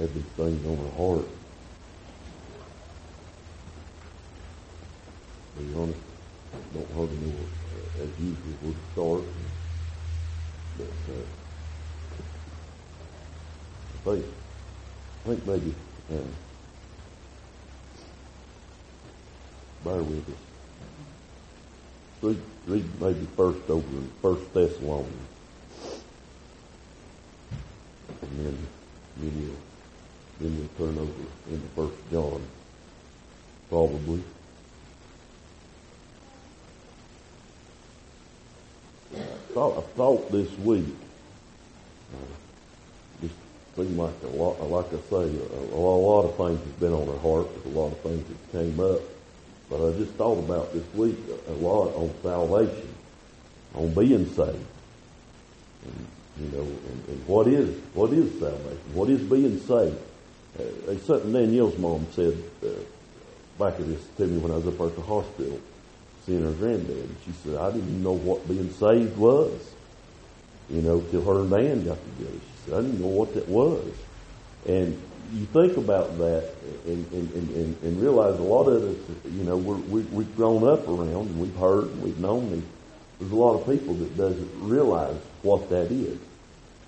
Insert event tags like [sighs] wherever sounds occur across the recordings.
had these things on her heart. To be honest, don't hardly know uh, as usual where to start. But uh, I think, I think maybe uh, bear with us. Read, read maybe first over in First Thessalonians. And then, then you'll, then you'll turn over into First John, probably. I thought, I thought this week, uh, just seemed like a lot, like I say, a, a lot of things have been on our heart, a lot of things that came up. But I just thought about this week a lot on salvation, on being saved. And, you know, and, and what is what is salvation? What is being saved? Uh, it's something Danielle's mom said uh, back at this to me when I was up at the hospital seeing her granddad. And she said, I didn't know what being saved was. You know, till her and Dan got together. She said, I didn't know what that was. And you think about that and, and, and, and realize a lot of us, you know, we're, we, we've grown up around and we've heard and we've known and there's a lot of people that doesn't realize what that is.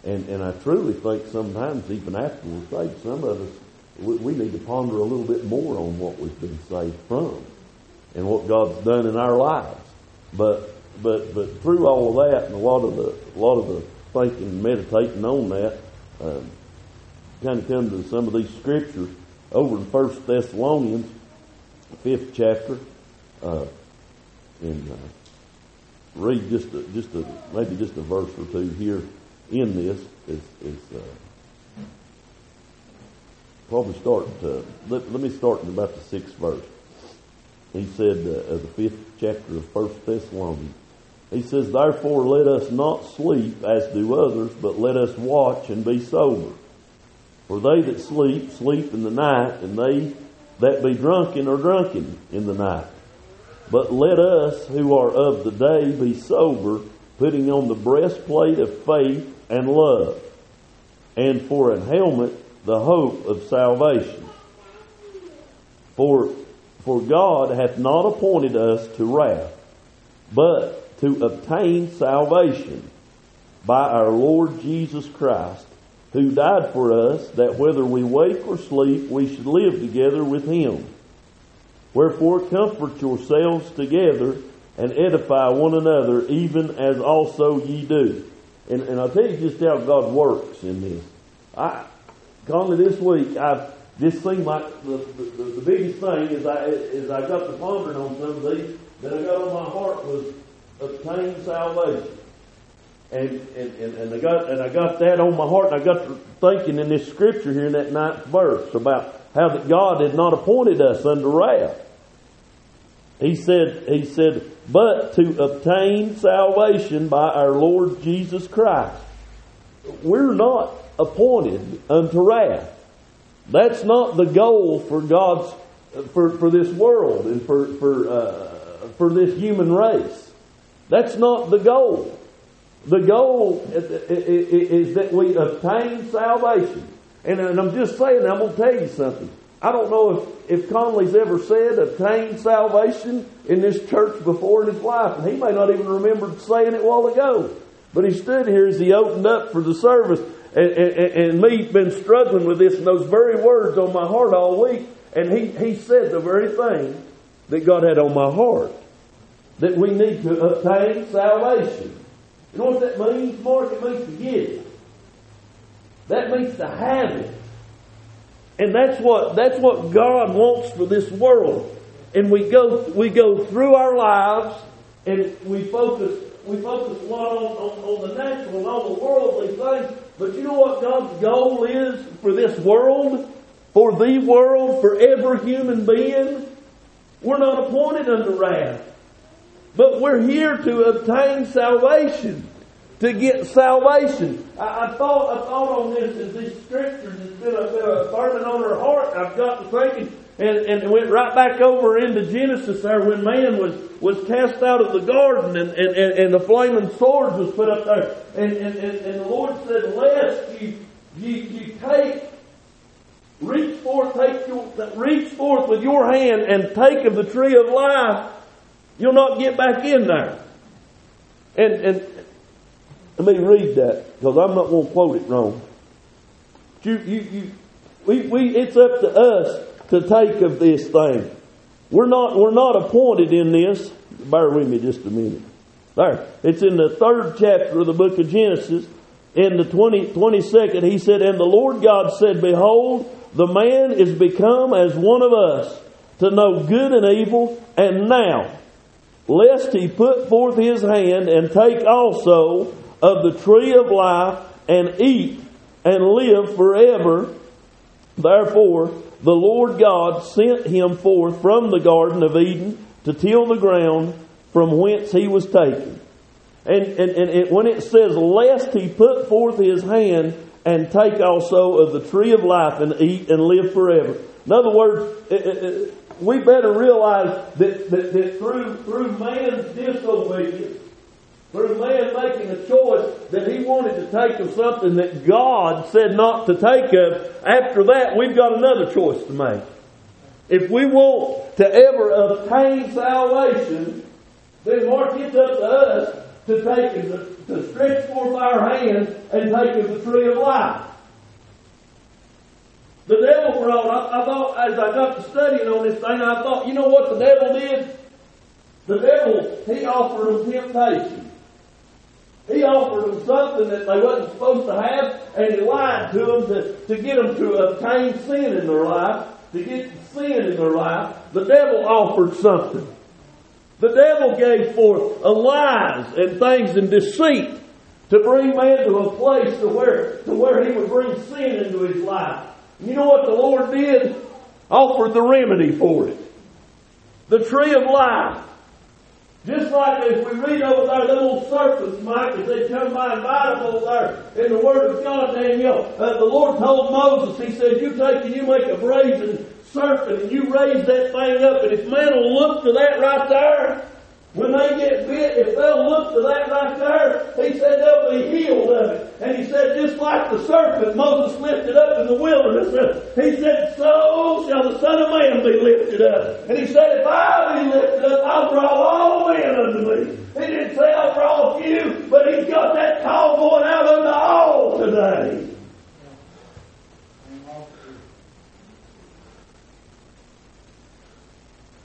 And, and I truly think sometimes even after we're saved, some of us, we, we need to ponder a little bit more on what we've been saved from and what God's done in our lives. But, but, but through all of that and a lot of the, a lot of the thinking and meditating on that, um, kind of come to some of these scriptures over in First Thessalonians, fifth chapter, uh, and uh, read just a, just a, maybe just a verse or two here in this is, is uh, probably start to, let, let, me start in about the sixth verse. He said, uh, the fifth chapter of First Thessalonians, he says, Therefore let us not sleep as do others, but let us watch and be sober. For they that sleep, sleep in the night, and they that be drunken are drunken in the night. But let us who are of the day be sober, putting on the breastplate of faith and love, and for a helmet the hope of salvation. For, for God hath not appointed us to wrath, but to obtain salvation by our Lord Jesus Christ, who died for us, that whether we wake or sleep, we should live together with him. Wherefore comfort yourselves together and edify one another, even as also ye do. And, and I'll tell you just how God works in this. I, Conley, this week, I this seemed like the, the, the biggest thing is I, is I got to pondering on some of these that I got on my heart was obtain salvation. And, and, and, and I got and I got that on my heart, and I got thinking in this scripture here in that ninth verse about how that God had not appointed us unto wrath. He said, he said, but to obtain salvation by our Lord Jesus Christ. We're not appointed unto wrath. That's not the goal for God's for, for this world and for for uh, for this human race. That's not the goal. The goal is that we obtain salvation. And I'm just saying, I'm going to tell you something. I don't know if, if Conley's ever said obtain salvation in this church before in his life, and he may not even remember saying it while ago. But he stood here as he opened up for the service, and, and, and me been struggling with this and those very words on my heart all week, and he, he said the very thing that God had on my heart. That we need to obtain salvation. You know what that means, Mark? It means to get it. That means to have it. And that's what that's what God wants for this world. And we go we go through our lives and we focus we focus a lot on, on, on the natural and on the worldly things. But you know what God's goal is for this world? For the world, for every human being? We're not appointed unto wrath. But we're here to obtain salvation. To get salvation. I, I thought I thought on this as these scriptures has been a, been a burden on her heart. I've got to thinking and, and went right back over into Genesis there when man was, was cast out of the garden and, and, and, and the flaming swords was put up there. And, and, and, and the Lord said, Lest you, you, you take reach forth with your hand and take of the tree of life, you'll not get back in there. And, and let me read that because I'm not going to quote it wrong. You, you, you, we, we, it's up to us to take of this thing. We're not, we're not appointed in this. Bear with me just a minute. There. It's in the third chapter of the book of Genesis. In the 20, 22nd, he said, And the Lord God said, Behold, the man is become as one of us to know good and evil. And now, lest he put forth his hand and take also of the tree of life and eat and live forever. Therefore, the Lord God sent him forth from the Garden of Eden to till the ground from whence he was taken. And, and, and it, when it says, lest he put forth his hand and take also of the tree of life and eat and live forever. In other words, it, it, we better realize that, that, that through, through man's disobedience, through man making a choice that he wanted to take of something that God said not to take of, after that we've got another choice to make. If we want to ever obtain salvation, then Mark, it's up to us to take to, to stretch forth our hands and take of the tree of life. The devil brought, I, I thought, as I got to studying on this thing, I thought, you know what the devil did? The devil, he offered them temptation. He offered them something that they wasn't supposed to have, and he lied to them to, to get them to obtain sin in their life, to get sin in their life. The devil offered something. The devil gave forth lies and things and deceit to bring man to a place to where, to where he would bring sin into his life. You know what the Lord did? Offered the remedy for it. The tree of life. Just like if we read over there, them old serpents, Mike, as they come by and bite them over there in the Word of God, Daniel, uh, the Lord told Moses, He said, You take and you make a brazen serpent and you raise that thing up, and if man will look to that right there, when they get bit, if they'll look to that right there, he said they'll be healed of it. And he said, just like the serpent Moses lifted up in the wilderness, he said, so shall the Son of Man be lifted up. And he said, if I be lifted up, I'll draw all men unto me. He didn't say I'll draw a few, but he's got that call going out unto all today.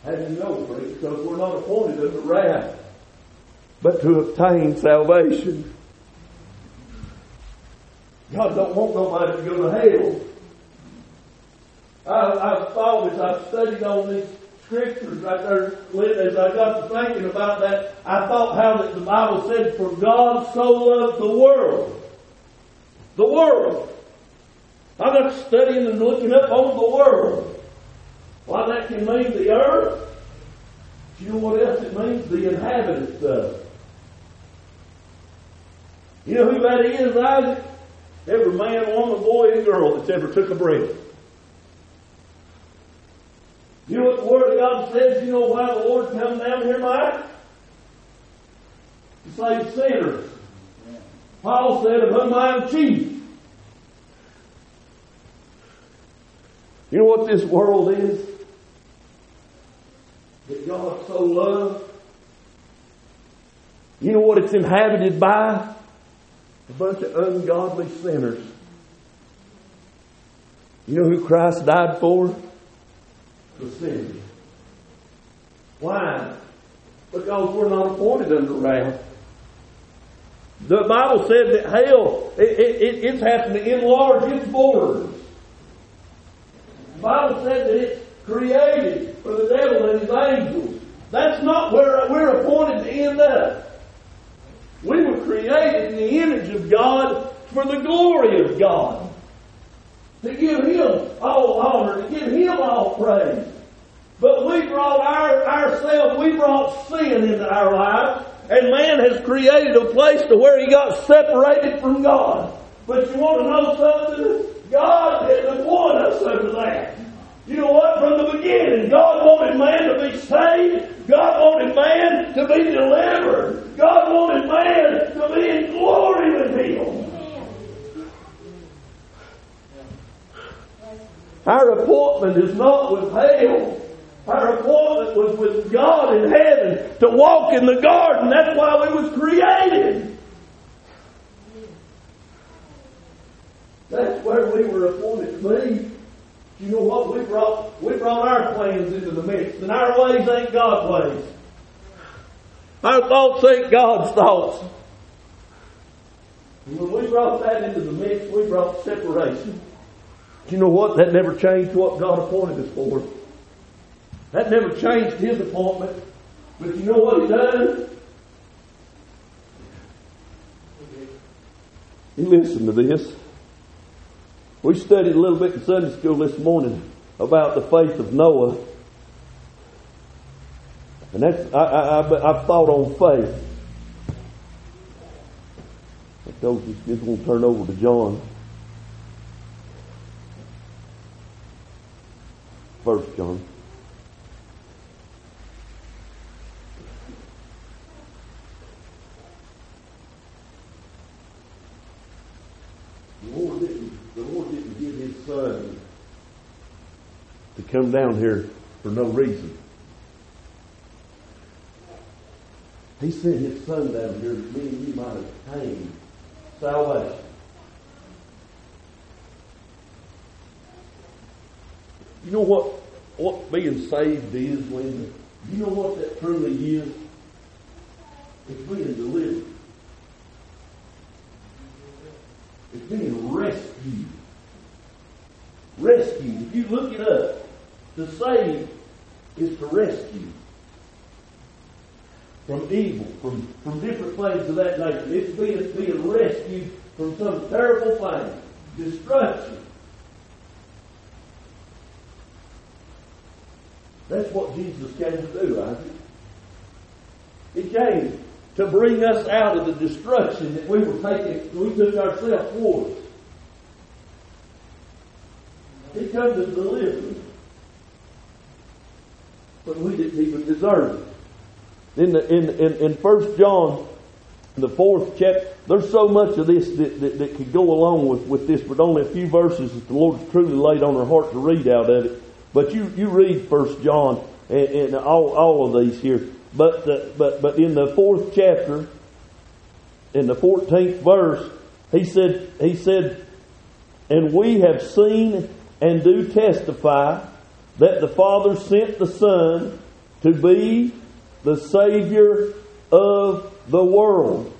As you know, because we're not appointed unto wrath, but to obtain salvation. God don't want nobody to go to hell. I, I've thought as I've studied on these scriptures right there, as I got to thinking about that, I thought how that the Bible said, For God so loved the world. The world. I got studying and looking up on the world. Why, that can mean the earth. Do you know what else it means? The inhabitants of You know who that is, Isaac? Every man, woman, boy, and girl that's ever took a breath. You know what the Word of God says? You know why the Lord come down here, Mike? To save sinners. Paul said, of whom I am chief. You know what this world is? Loved. You know what it's inhabited by? A bunch of ungodly sinners. You know who Christ died for? The sinners. Why? Because we're not appointed unto wrath. The Bible said that hell, it, it, it's having to enlarge its borders. The Bible said that it's created for the devil and his angels. That's not where we're appointed to end up. We were created in the image of God for the glory of God. To give Him all honor, to give Him all praise. But we brought our, ourselves, we brought sin into our lives, and man has created a place to where he got separated from God. But you want to know something? God didn't appoint us unto that. You know what? From the beginning, God wanted man to be saved. God wanted man to be delivered. God wanted man to be in glory with Him. Our appointment is not with hell. Our appointment was with God in heaven to walk in the garden. That's why we was created. That's where we were appointed to be. You know what? We brought we brought our plans into the mix, and our ways ain't God's ways. Our thoughts ain't God's thoughts. And when we brought that into the mix, we brought separation. You know what? That never changed what God appointed us for. That never changed His appointment. But you know what He done? You listen to this. We studied a little bit in Sunday school this morning about the faith of Noah. And that's, I, I, I, I've thought on faith. I told you, just going to turn over to John. First John. The Lord didn't, the Lord didn't give His Son to come down here for no reason. He sent His Son down here that me and you might obtain salvation. You know what, what being saved is, Linda? You know what that truly is? It's being delivered. It's being rescued. Rescued. If you look it up, to save is to rescue from evil, from, from different things of that nature. It's being, being rescued from some terrible thing, destruction. That's what Jesus came to do, Isaac. He came to bring us out of the destruction that we were taking, we took ourselves towards. He came to deliver us. But we didn't even deserve it. In the in in, in First John, the fourth chapter, there's so much of this that, that, that could go along with, with this, but only a few verses that the Lord has truly laid on our heart to read out of it. But you, you read First John and, and all, all of these here. But, uh, but, but in the fourth chapter, in the 14th verse, he said, he said, and we have seen and do testify that the Father sent the Son to be the Savior of the world.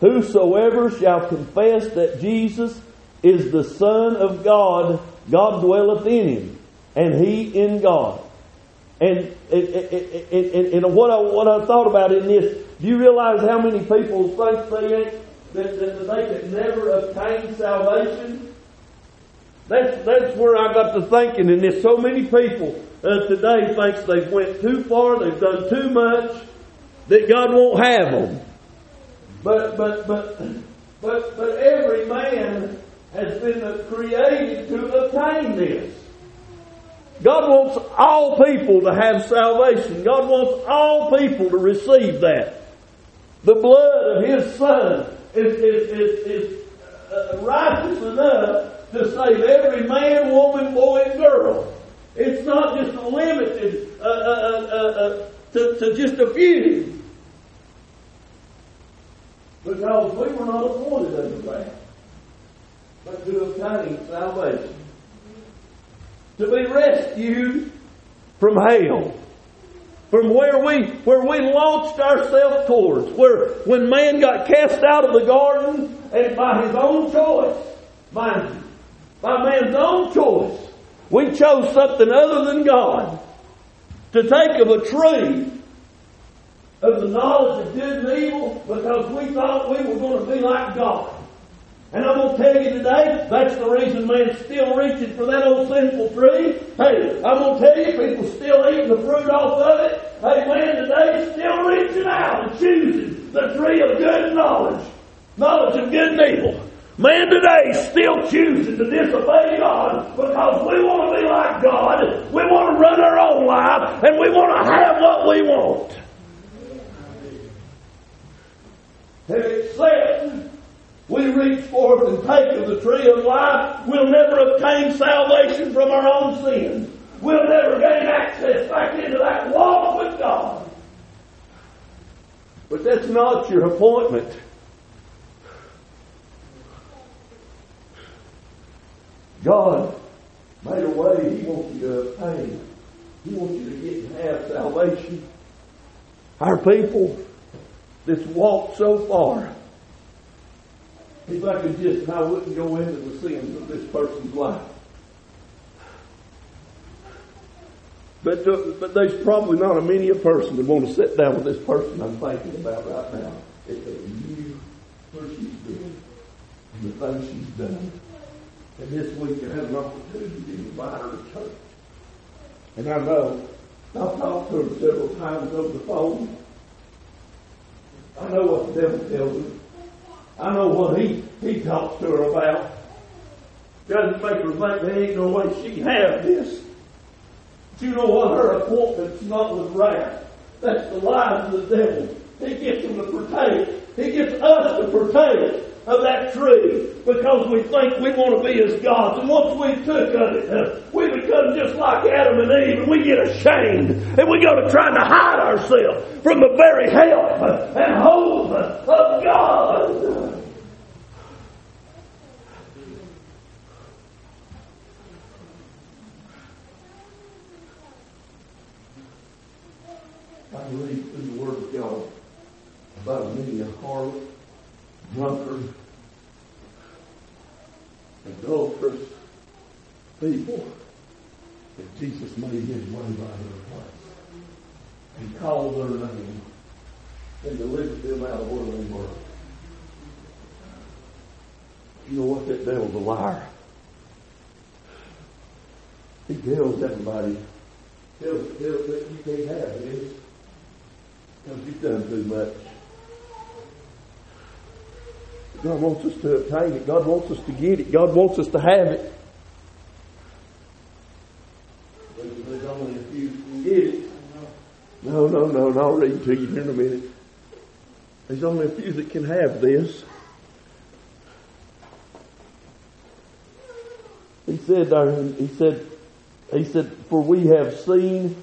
Whosoever shall confess that Jesus is the Son of God, God dwelleth in him, and he in God. And, and, and, and, what, I, what I thought about in this, do you realize how many people think they that, that they could never obtain salvation? That's, that's where I got to thinking, and there's so many people uh, today thinks they've went too far, they've done too much, that God won't have them. But, but, but, but, but every man has been created to obtain this. God wants all people to have salvation. God wants all people to receive that. The blood of His Son is, is, is, is uh, righteous enough to save every man, woman, boy, and girl. It's not just limited uh, uh, uh, uh, to, to just a few. Because we were not appointed unto that but to obtain salvation. To be rescued from hell. From where we, where we launched ourselves towards. Where, when man got cast out of the garden and by his own choice, mind you, by man's own choice, we chose something other than God to take of a tree of the knowledge of good and evil because we thought we were going to be like God. And I'm going to tell you today, that's the reason man's still reaching for that old sinful tree. Hey, I'm going to tell you, people still eating the fruit off of it. Hey, man today still reaching out and choosing the tree of good knowledge. Knowledge of good and evil. Man today still chooses to disobey God because we want to be like God. We want to run our own life and we want to have what we want. Have accepted we reach forth and take of the tree of life, we'll never obtain salvation from our own sins. We'll never gain access back into that walk with God. But that's not your appointment. God made a way He wants you to obtain. He wants you to get and have salvation. Our people that's walked so far, if I could just, I wouldn't go into the sins of this person's life. But, uh, but there's probably not a many a person that want to sit down with this person I'm thinking about right now if they knew where she's been and the things she's done. And this week I had an opportunity to invite her to church. And I know, I've talked to her several times over the phone. I know what the devil tells her. I know what he, he talks to her about. Doesn't make her think there ain't no way she can have this. But you know what? Her appointment's not with wrath. That's the lies of the devil. He gets them to partake. He gets us to partake of that tree because we think we want to be as gods. And once we took of it, uh, we become just like Adam and Eve and we get ashamed and we go to trying to hide ourselves from the very help and hope of God. I believe in the Word of God about a harlot, drunkard, adulterous people that Jesus made his way by their place. He called their name and delivered them out of where they were. You know what? That devil's a liar. He tells everybody, tells, tells that you can't have this because you've done too much. God wants us to obtain it. God wants us to get it. God wants us to have it. There's only a few who can get it. No, no, no, and I'll read to you here in a minute. There's only a few that can have this. He said, uh, he said, he said, for we have seen,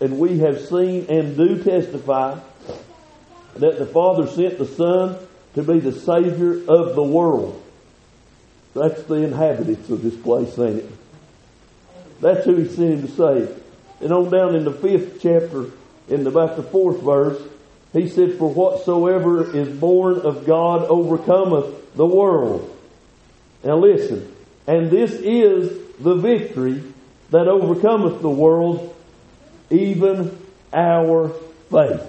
and we have seen and do testify that the Father sent the Son to be the Savior of the world. That's the inhabitants of this place, ain't it? That's who he sent him to save. And on down in the fifth chapter, in about the fourth verse, he said, For whatsoever is born of God overcometh the world. Now listen, and this is the victory that overcometh the world, even our faith.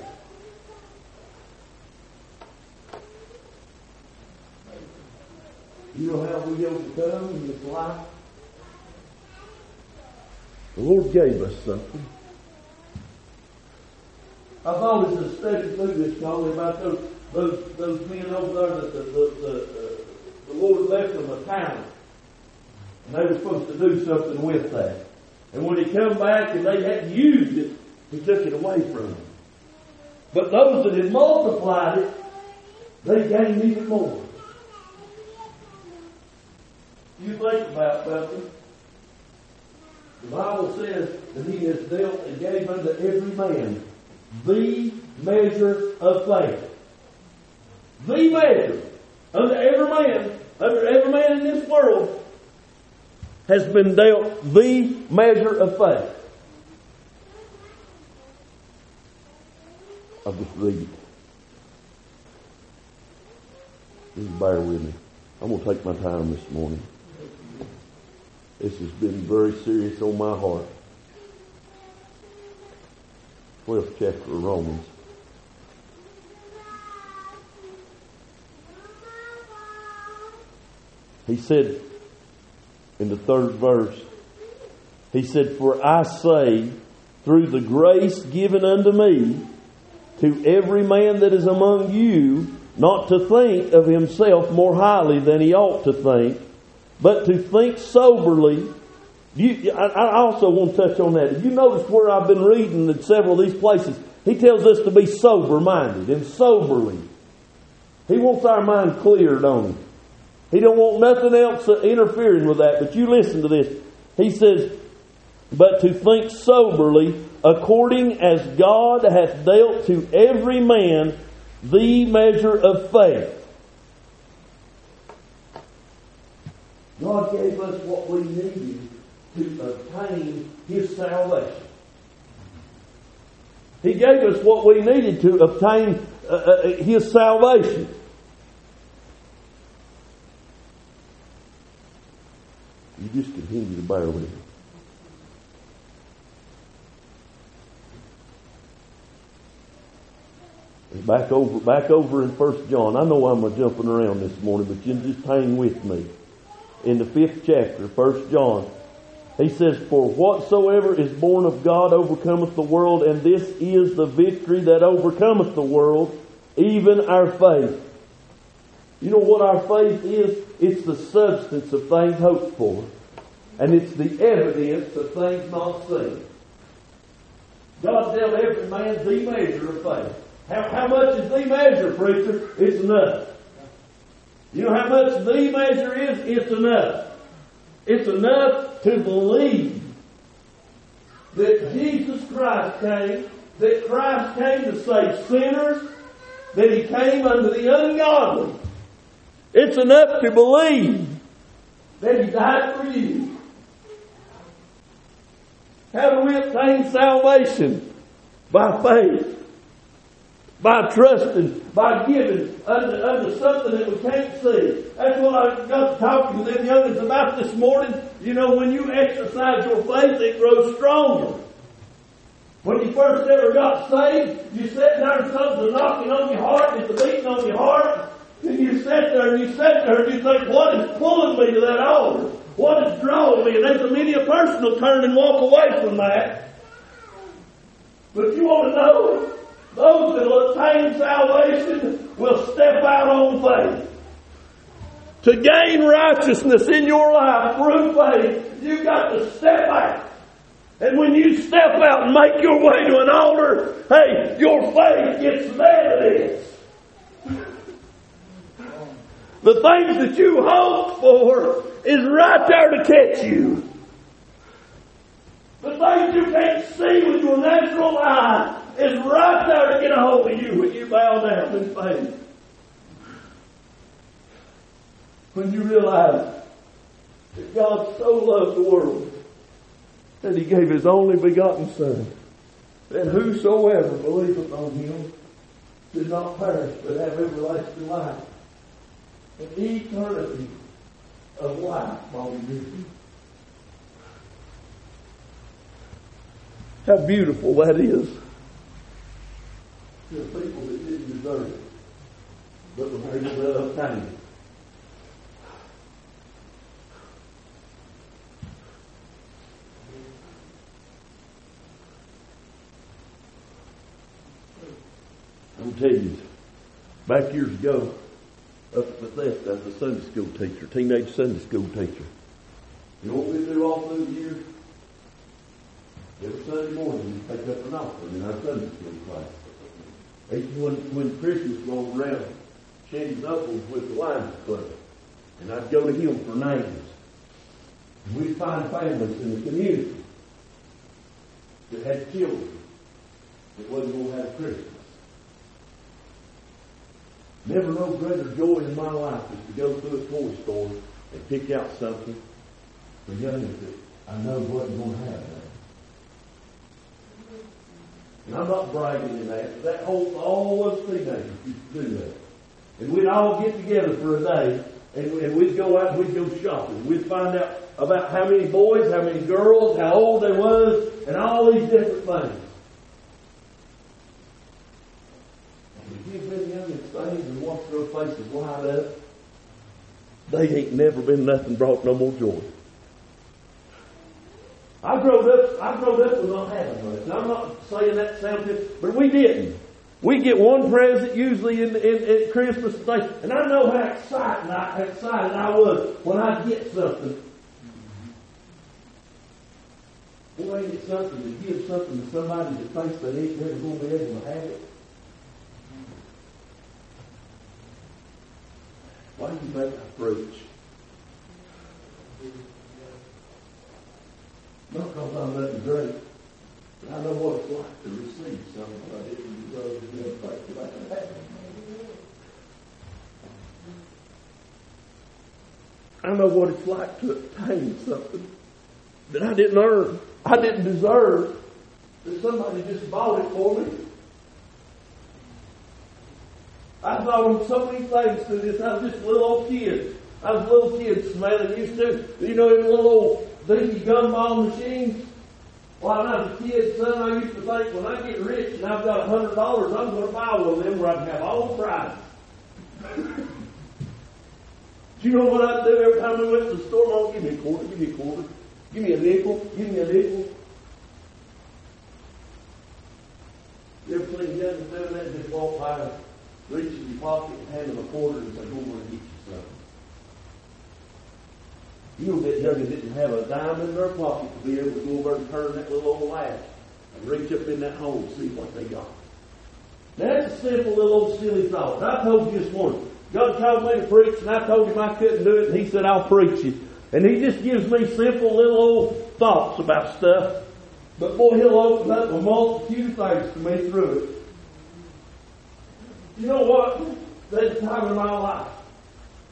You know how we overcome in this life? The Lord gave us something. I've always studied through this, Charlie, about those those those men over there that the the, the, uh, the Lord left them a talent. And they were supposed to do something with that. And when he come back and they hadn't used it, he took it away from them. But those that had multiplied it, they gained even more. You think about something. The Bible says that he has dealt and gave unto every man the measure of faith. The measure unto every man, under every man in this world has been dealt the measure of faith. I'll just read it. Just bear with me. I'm going to take my time this morning. This has been very serious on my heart. 12th chapter of Romans. He said in the third verse, he said, For I say, through the grace given unto me, to every man that is among you, not to think of himself more highly than he ought to think, but to think soberly. You, I, also want to touch on that. If you notice where I've been reading in several of these places, he tells us to be sober minded and soberly. He wants our mind cleared don't he? He don't want nothing else interfering with that. But you listen to this. He says, but to think soberly, according as God hath dealt to every man the measure of faith. God gave us what we needed to obtain His salvation. He gave us what we needed to obtain uh, uh, His salvation. You just continue to bear with me. Back over, back over in First John. I know I'm jumping around this morning, but you just hang with me. In the fifth chapter, First John, he says, "For whatsoever is born of God overcometh the world, and this is the victory that overcometh the world, even our faith." You know what our faith is? It's the substance of things hoped for, and it's the evidence of things not seen. God dealt every man the measure of faith. How, how much is the measure, preacher? It's enough. You know how much the measure is? It's enough. It's enough to believe that Jesus Christ came, that Christ came to save sinners, that He came unto the ungodly. It's enough to believe that He died for you. How do we obtain salvation? By faith by trusting, by giving unto, unto something that we can't see. That's what I got to talking to them youngins about this morning. You know, when you exercise your faith, it grows stronger. When you first ever got saved, you sat there and something's knocking on your heart, it's a beating on your heart, and you sit there and you sit there and you think, what is pulling me to that altar? What is drawing me? And there's many a person will turn and walk away from that. But you want to know those that will attain salvation will step out on faith. To gain righteousness in your life through faith, you've got to step out. And when you step out and make your way to an altar, hey, your faith gets evidence. The things that you hope for is right there to catch you. The things you can't see with your natural eye is right there to get a hold of you when you bow down in faith. When you realize that God so loved the world that he gave his only begotten Son, that whosoever believeth on him should not perish but have everlasting life. An eternity of life we live. How beautiful that is to the people that didn't deserve it, but were able to obtain it. I'm telling you, back years ago, up at Bethesda I was a Sunday school teacher, teenage Sunday school teacher. You know what we do all through the year? Every Sunday morning, we take up an offering in our Sunday school class when, when Christmas rolled around, Shandy Knuckles with the Lions Club. And I'd go to him for names. And we'd find families in the community that had children that wasn't going to have Christmas. Never no greater joy in my life is to go to a toy store and pick out something for youngins that I know wasn't going to have. And I'm not bragging in that. That whole, all those teenagers used to do that. And we'd all get together for a day, and, and we'd go out and we'd go shopping. We'd find out about how many boys, how many girls, how old they was, and all these different things. And we give them youngest things and watch their faces light up. They ain't never been nothing brought no more joy. I grew up, I grew up with not having much. I'm not saying that sounds good, but we didn't. We get one present usually in, in, Christmas Day, and I know how excited I, excited I was when I get something. Boy, ain't it something to give something to somebody that thinks they ain't never going to be able to have it? Why do you think I preach? Not because I'm nothing great, but I know what it's like to receive something I didn't deserve to be affected by that. I know what it's like to obtain something that I didn't earn, I didn't deserve, that somebody just bought it for me. I thought on so many things through this. I was just a little old kid. I was a little kid smelling used to, you know, in little old dinky gumball machines. Well, when I was a kid, son, I used to think when I get rich and I've got a hundred dollars, I'm going to buy one of them where I can have all the prize. [laughs] Do you know what I'd do every time we went to the store? Mom, give me a quarter, give me a quarter, give me a nickel, give me a nickel. You ever seen young doing that? Just walk by, reach in your pocket, and hand them a quarter, and say, "Go over and get you something." You know that youngin didn't have a dime in their pocket to be able to go over and turn that little old latch and reach up in that hole and see what they got. That's a simple little old silly thought. I told you this morning. God told me to preach, and I told him I couldn't do it, and he said, I'll preach it. And he just gives me simple little old thoughts about stuff. But boy, he'll open up a multitude of things to me through it. You know what? A time in my life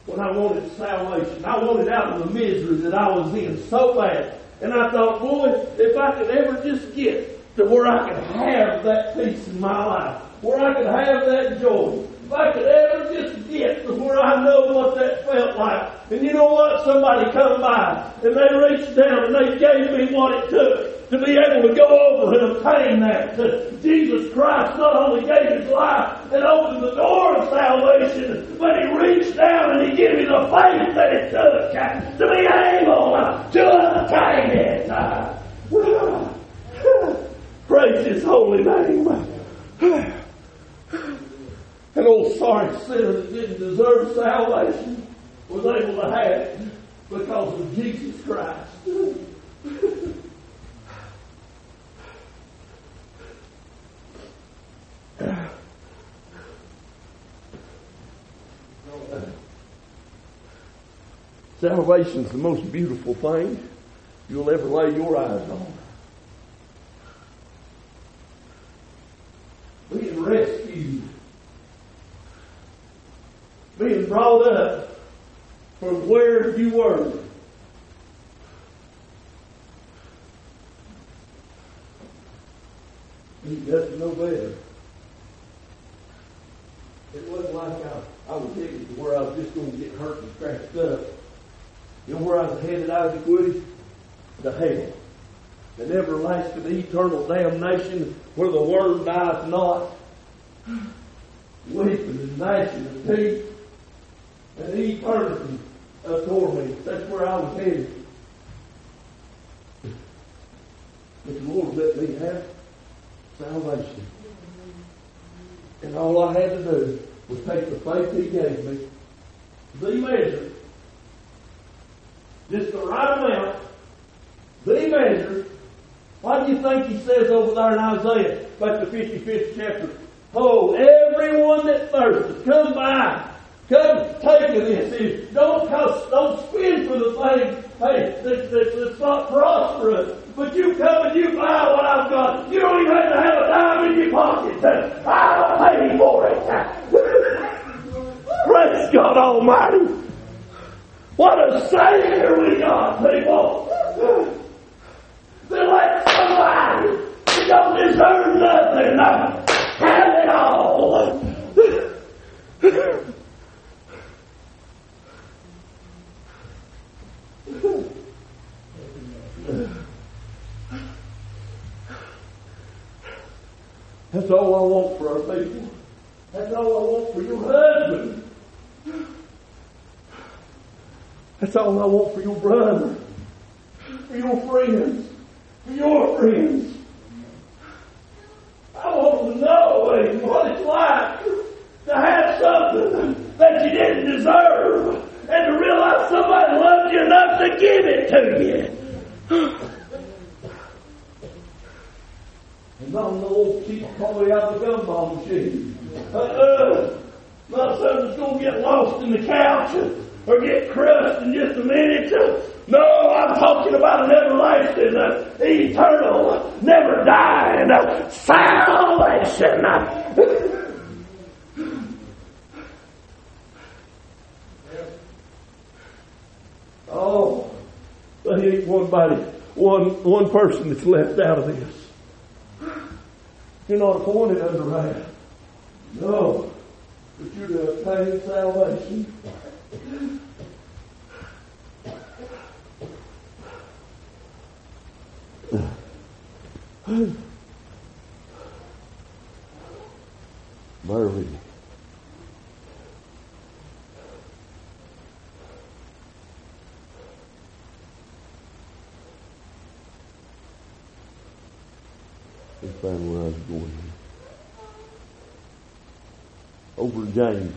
when I wanted salvation. I wanted out of the misery that I was in so bad. And I thought, boy, if I could ever just get to where I could have that peace in my life, where I could have that joy, if I could ever just get to where I know what that felt like. And you know what? Somebody come by and they reached down and they gave me what it took to be able to go over and obtain that. Jesus Christ not only gave his life and opened the door of salvation, but he reached down and he gave me the faith that it took to be able to obtain it. [sighs] Praise his holy name. [sighs] [sighs] An old sorry sinner that didn't deserve salvation was able to have it because of Jesus Christ. Salvation is the most beautiful thing you'll ever lay your eyes on. Being rescued being brought up from where you were. He doesn't know better. It wasn't like I, I was headed to where I was just going to get hurt and scratched up. You know where I was headed the Woody? To hell. An everlasting eternal damnation where the worm dies not. Weeping and gnashing of teeth an eternity of torment. That's where I was headed. But the Lord let me have salvation. And all I had to do was take the faith He gave me, the measure, just the right amount, the measure. Why do you think He says over there in Isaiah, about the 55th chapter, Oh, everyone that thirsts, come by Come take of this. Don't cost, don't spend for the thing hey, that, that, that's not prosperous. But you come and you buy what I've got. You don't even have to have a dime in your pocket. I'll pay for it. [laughs] Praise God Almighty. What a Savior we got, people. Then let somebody who don't deserve nothing have it all. [laughs] That's all I want for our people. That's all I want for your husband. That's all I want for your brother, for your friends, for your friends. I want to know what it's like to have something that you didn't deserve and to realize somebody loved you enough to give it to you. And not the old cheap probably out of the gumball machine. Uh-uh. My son's going to get lost in the couch or get crushed in just a minute. No, I'm talking about an everlasting, uh, eternal, never dying uh, salvation. [laughs] oh, but he ain't one body, one, one person that's left out of this. You're not appointed under wrath. No, but you're to obtain salvation. Murray. Let's where I was going. Over James.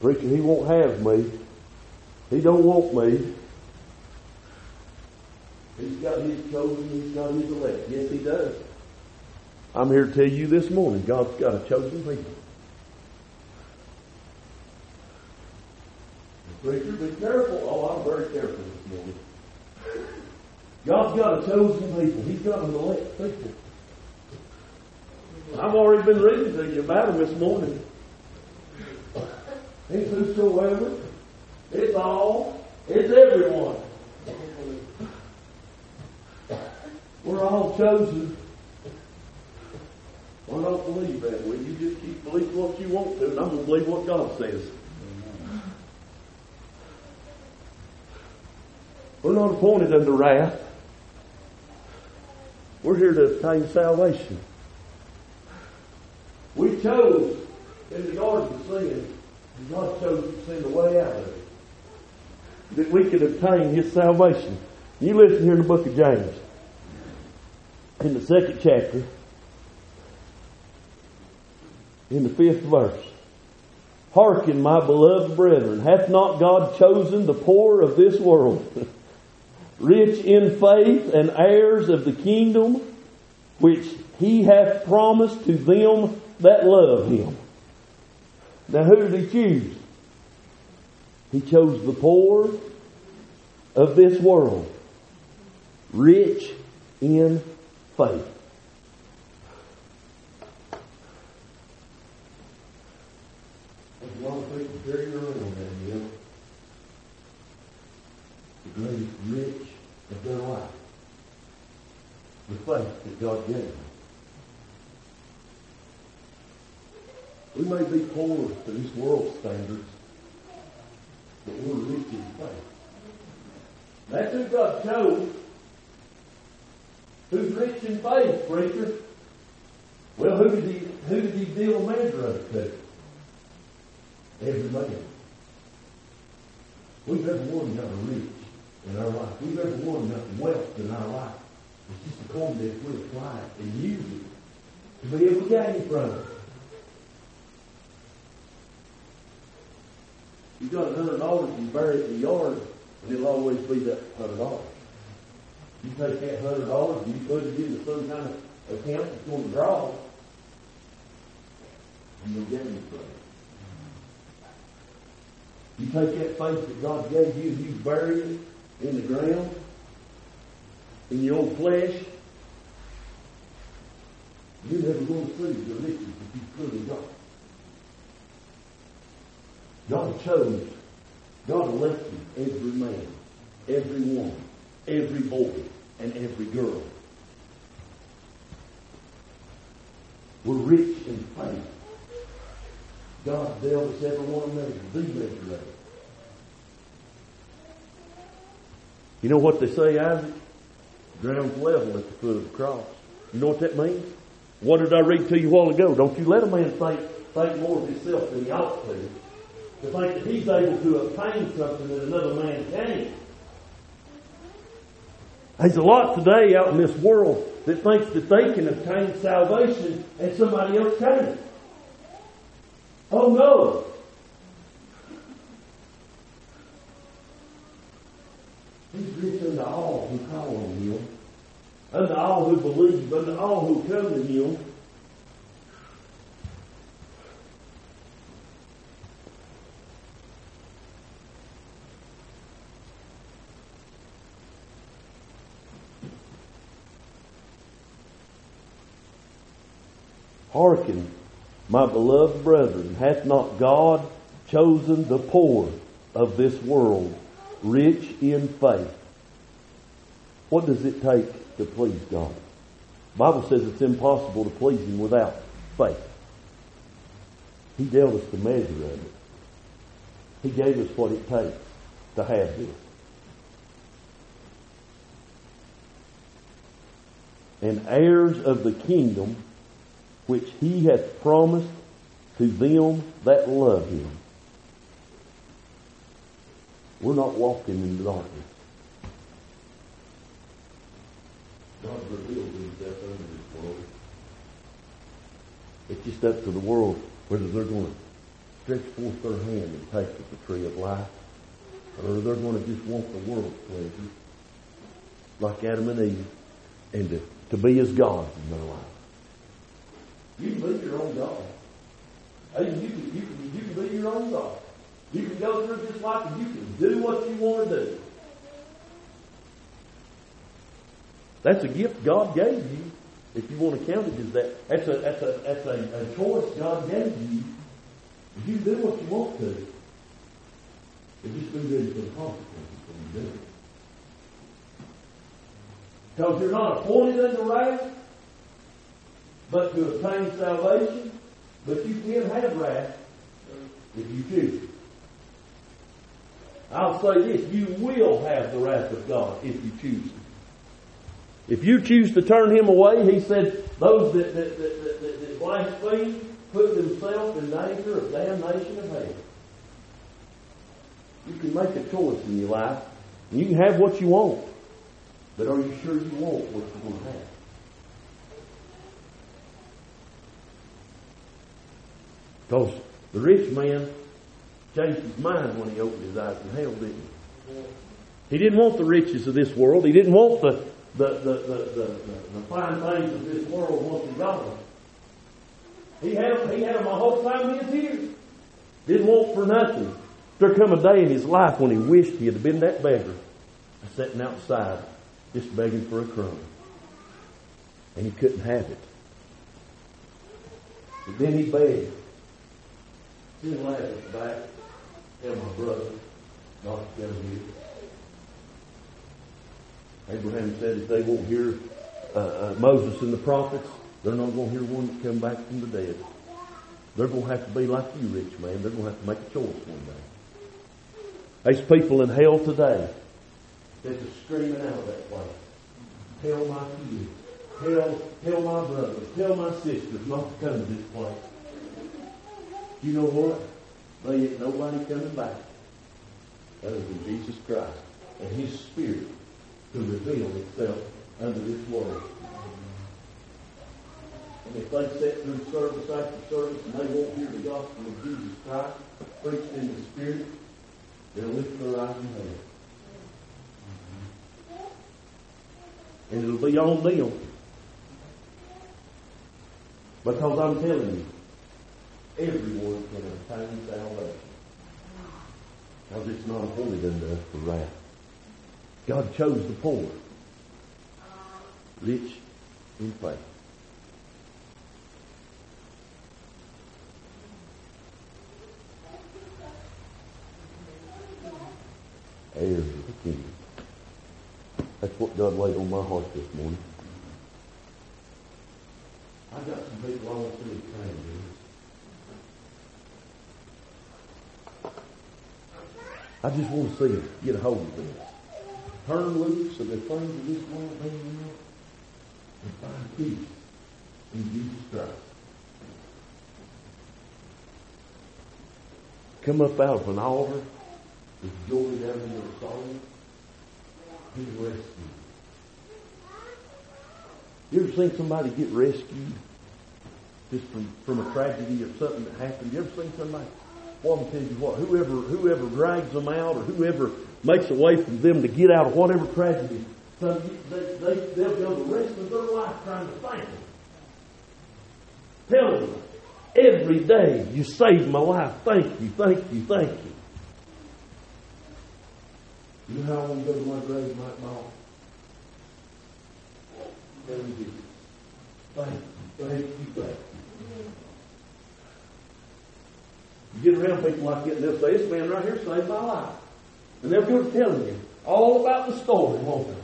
Preacher, he won't have me. He don't want me. He's got his chosen, he's got his elect. Yes, he does. I'm here to tell you this morning, God's got a chosen people. Preacher, be careful. Oh, I'm very careful. God's got a chosen people. He's got an elect people. I've already been reading to you about them this morning. It's whosoever. It's all. It's everyone. We're all chosen. I don't believe that. Will you just keep believing what you want to, and I'm going to believe what God says. We're not appointed under wrath. We're here to obtain salvation. We chose in the garden of sin, and God chose to send a way out of it. That we could obtain His salvation. You listen here in the book of James in the second chapter, in the fifth verse. Hearken, my beloved brethren, hath not God chosen the poor of this world, [laughs] rich in faith and heirs of the kingdom, which he hath promised to them that love him? Now who did he choose? He chose the poor of this world, rich in faith. There's a lot of people carrying around that deal. The great rich of their life. The faith that God gave. We may be poor to this world standards, but we're rich in faith. That's who God chose Who's rich in faith, preacher? Well, who did he who did he deal mandrake to? Every man. We've ever one got rich in our life. We've ever one got wealth in our life. It's just according to if we apply it and use it to be able to gain from it. You got a hundred dollars and bury it in the yard, and it'll always be that hundred dollars. You take that hundred dollars and you put it into some kind of account that's going to draw, and you'll it from it. You take that faith that God gave you and you bury it in the ground, in your flesh, you're never going to see the riches that you truly got. God chose, God elected every man, every woman, every boy and every girl. We're rich in faith. God dealt us every one of the measure You know what they say, Isaac? Ground level at the foot of the cross. You know what that means? What did I read to you a while ago? Don't you let a man think, think more of himself than he ought to. To think that he's able to obtain something that another man can't. There's a lot today out in this world that thinks that they can obtain salvation and somebody else can't. Oh no. Rich unto all who call on him. unto all who believe, unto all who come to him. Hearken, my beloved brethren, hath not God chosen the poor of this world, rich in faith? What does it take to please God? Bible says it's impossible to please Him without faith. He dealt us the measure of it. He gave us what it takes to have this. And heirs of the kingdom which he hath promised to them that love him. We're not walking in darkness. God revealed himself under this world. It's just up to the world whether they're going to stretch forth their hand and take of the tree of life, or they're going to just want the world's pleasure, like Adam and Eve, and to, to be as gods in their life. You can be your own God. You can, you can, you can be your own God. You can go through this life and you can do what you want to do. That's a gift God gave you. If you want to count it as that, that's a that's a that's a, a choice God gave you. You do what you want to, but just be ready for the consequences when you do it. Because you're not appointed unto wrath, but to obtain salvation. But you can have wrath if you choose. I'll say this, you will have the wrath of God if you choose. If you choose to turn him away, he said, those that, that, that, that, that blaspheme put themselves in danger of damnation of hell. You can make a choice in your life, and you can have what you want. But are you sure you want what you're going to have? Because the rich man changed his mind when he opened his eyes in hell, didn't he? He didn't want the riches of this world. He didn't want the, the, the, the, the, fine things of this world once he got them. He had he had the whole time he was here. Didn't want for nothing. There come a day in his life when he wished he had been that beggar, sitting outside, just begging for a crumb. And he couldn't have it. But then he begged. Send Lazarus back. Tell my brother come here. Abraham said if they won't hear uh, uh, Moses and the prophets, they're not going to hear one that come back from the dead. They're going to have to be like you, rich man. They're going to have to make a choice one day. There's people in hell today that are screaming out of that place. Tell my kids, tell, tell my brothers, tell my sisters not to come to this place. You know what? There ain't nobody coming back other than Jesus Christ and His Spirit to reveal itself unto this world. And if they sit through service after service and they won't hear the gospel of Jesus Christ preached in the Spirit, they'll lift their eyes in heaven. And it'll be on them. Because I'm telling you, everyone can obtain salvation. Because it's not appointed unto us for wrath. God chose the poor, rich in faith. Heirs of the kingdom. That's what God laid on my heart this morning. I got some people I want to to. I just want to see them get a hold of this. Turn loose of the things of this world hanging out and find peace in Jesus Christ. Come up out of an altar with joy down in your soul. Be rescued. You ever seen somebody get rescued just from, from a tragedy or something that happened? You ever seen somebody? Well, I'm telling you what, whoever, whoever drags them out or whoever makes a way for them to get out of whatever tragedy So they, they, they'll go the rest of their life trying to thank him. Tell him, every day you saved my life. Thank you, thank you, thank you. You know how I want to go to my grave, Mike Ball? Me Jesus. Thank you, thank you, thank you. You get around people like that and they'll say, this man right here saved my life. And they'll go telling you all about the story, won't they?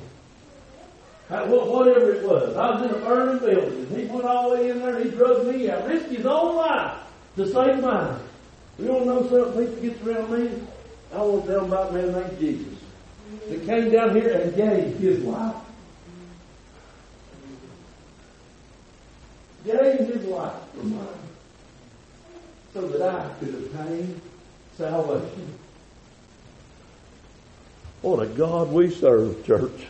Whatever it was. I was in a burning building. He went all the way in there and he drug me out. Risked his own life to save mine. You want to know something? People gets around me. I want to tell them about a man named Jesus. That came down here and gave his life. Gave his life for mine. So that I could obtain salvation. What a God we serve, church.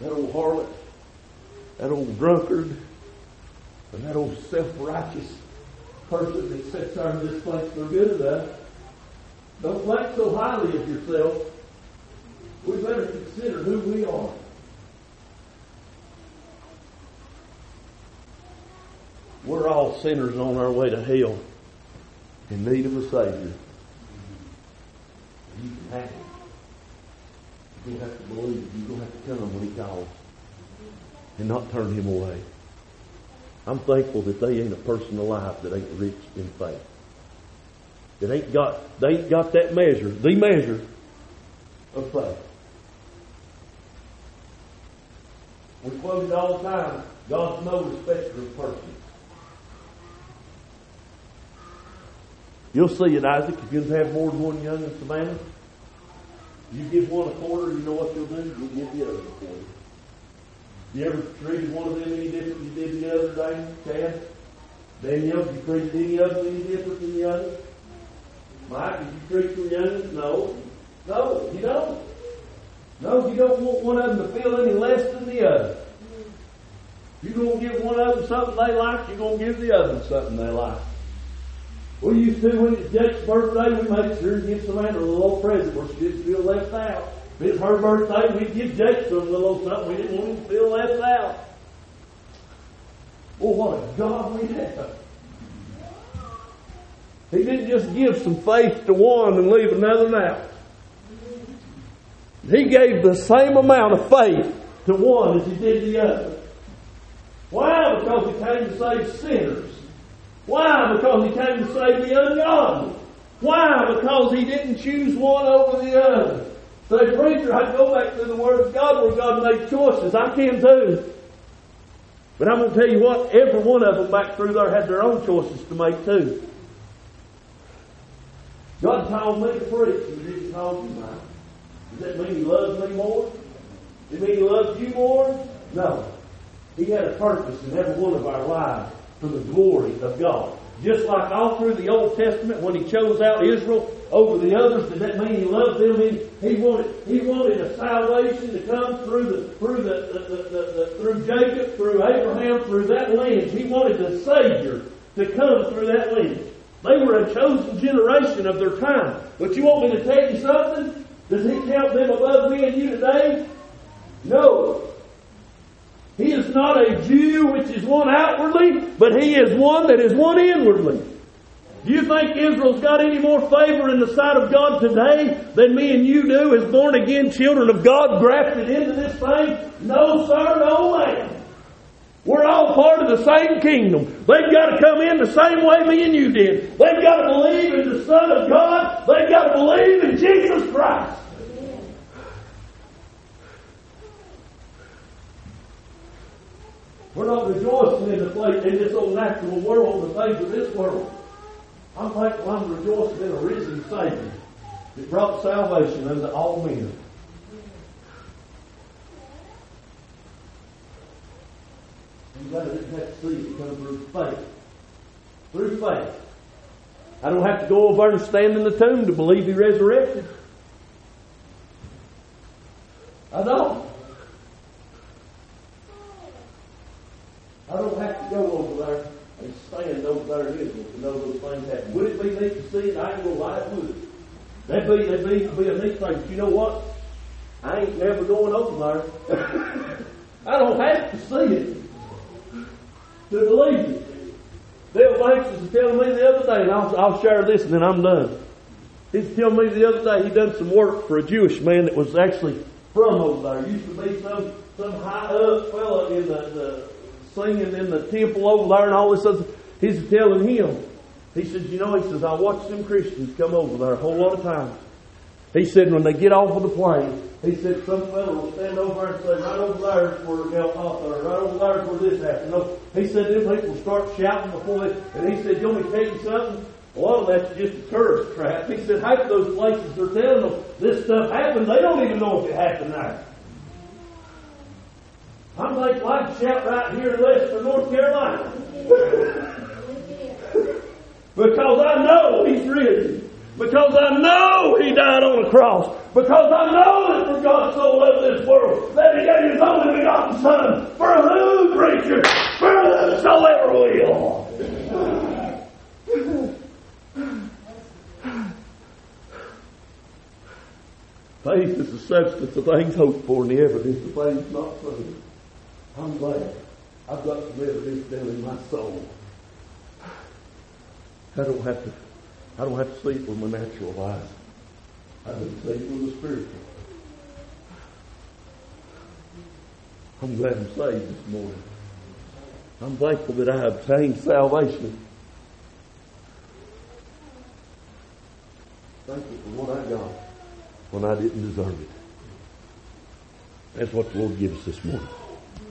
That old harlot, that old drunkard, and that old self-righteous person that sits there in this place for good enough. Don't think so highly of yourself. We better consider who we are. We're all sinners on our way to hell in need of a Savior. You can have. You're going to have to believe. You're going to have to tell come when He calls and not turn Him away. I'm thankful that they ain't a person alive that ain't rich in faith. That ain't got, they ain't got that measure, the measure of faith. We quote it all the time. God's no respecter of persons. You'll see it, Isaac, if you have more than one young in Savannah. You give one a quarter, you know what you'll do? You'll give the other a quarter. You ever treated one of them any different than you did the other day, Chad? Danielle, you treated any of them any different than the other? Mike, did you treat your youngest? No. No, you don't. No, you don't want one of them to feel any less than the other. You're going to give one of them something they like, you're going to give the other something they like. We used to, when it's Jake's birthday, we made sure to give Savannah a little present where she didn't feel left out. If it's her birthday, we'd give Jake some little something. We didn't want him to feel left out. Well, what a God we have. He didn't just give some faith to one and leave another out. He gave the same amount of faith to one as he did to the other. Why? Because he came to save sinners. Why? Because he came to save the ungodly. Why? Because he didn't choose one over the other. Say, preacher, I go back to the Word of God where God made choices. I can too. But I'm going to tell you what, every one of them back through there had their own choices to make too. God called me to preach, and He didn't call you mine. Does that mean He loves me more? Does it mean He loves you more? No. He had a purpose in every one of our lives for the glory of God. Just like all through the Old Testament, when He chose out Israel over the others, did that mean He loved them? He, he wanted He wanted a salvation to come through the through the, the, the, the through Jacob, through Abraham, through that lineage. He wanted the Savior to come through that lineage. They were a chosen generation of their time. But you want me to tell you something? Does He count them above me and you today? No. He is not a Jew which is one outwardly, but he is one that is one inwardly. Do you think Israel's got any more favor in the sight of God today than me and you do as born again children of God grafted into this thing? No, sir, no, ma'am. We're all part of the same kingdom. They've got to come in the same way me and you did. They've got to believe in the Son of God. They've got to believe in Jesus Christ. We're not rejoicing in the place in this old natural world, the things of this world. I'm thankful I'm rejoicing in a risen Savior that brought salvation unto all men. Glad I didn't have to see it come through faith. Through faith. I don't have to go over and stand in the tomb to believe he resurrected. I don't. I don't have to go over there and stand over there in Israel to know those things happen. Would it be neat to see it? I ain't gonna it. That'd be, that'd be, be a neat thing. But you know what? I ain't never going over there. [coughs] I don't have to see it to believe it. Bill Banks was telling me the other day, and I'll, I'll share this and then I'm done. He's telling me the other day he done some work for a Jewish man that was actually from over there. Used to be some some high up fella in the, the singing in the temple over there and all this stuff. He's telling him. He says, you know, he says, I watch them Christians come over there a whole lot of times. He said when they get off of the plane, he said some fellow will stand over there and say, right over there is where El Papa, or right over there is where this happened. No, he said them people start shouting before they, and he said, you want me to tell you something? A lot of that's just a tourist trap. He said half of those places are telling them this stuff happened, they don't even know if it happened there. I'm like, well, I'd shout right here in Leicester, North Carolina. [laughs] because I know He's risen. Because I know He died on the cross. Because I know that for God so loved this world that He gave His only begotten Son for who, preacher? For whosoever will. [laughs] Faith is the substance of things hoped for and the evidence of things not seen. I'm glad I've got some evidence down in my soul. [sighs] I don't have to I don't have to it with my natural eyes. I can it with the spiritual. [sighs] I'm glad I'm saved this morning. I'm thankful that I obtained salvation. Thankful for what I got when I didn't deserve it. That's what the Lord gives us this morning.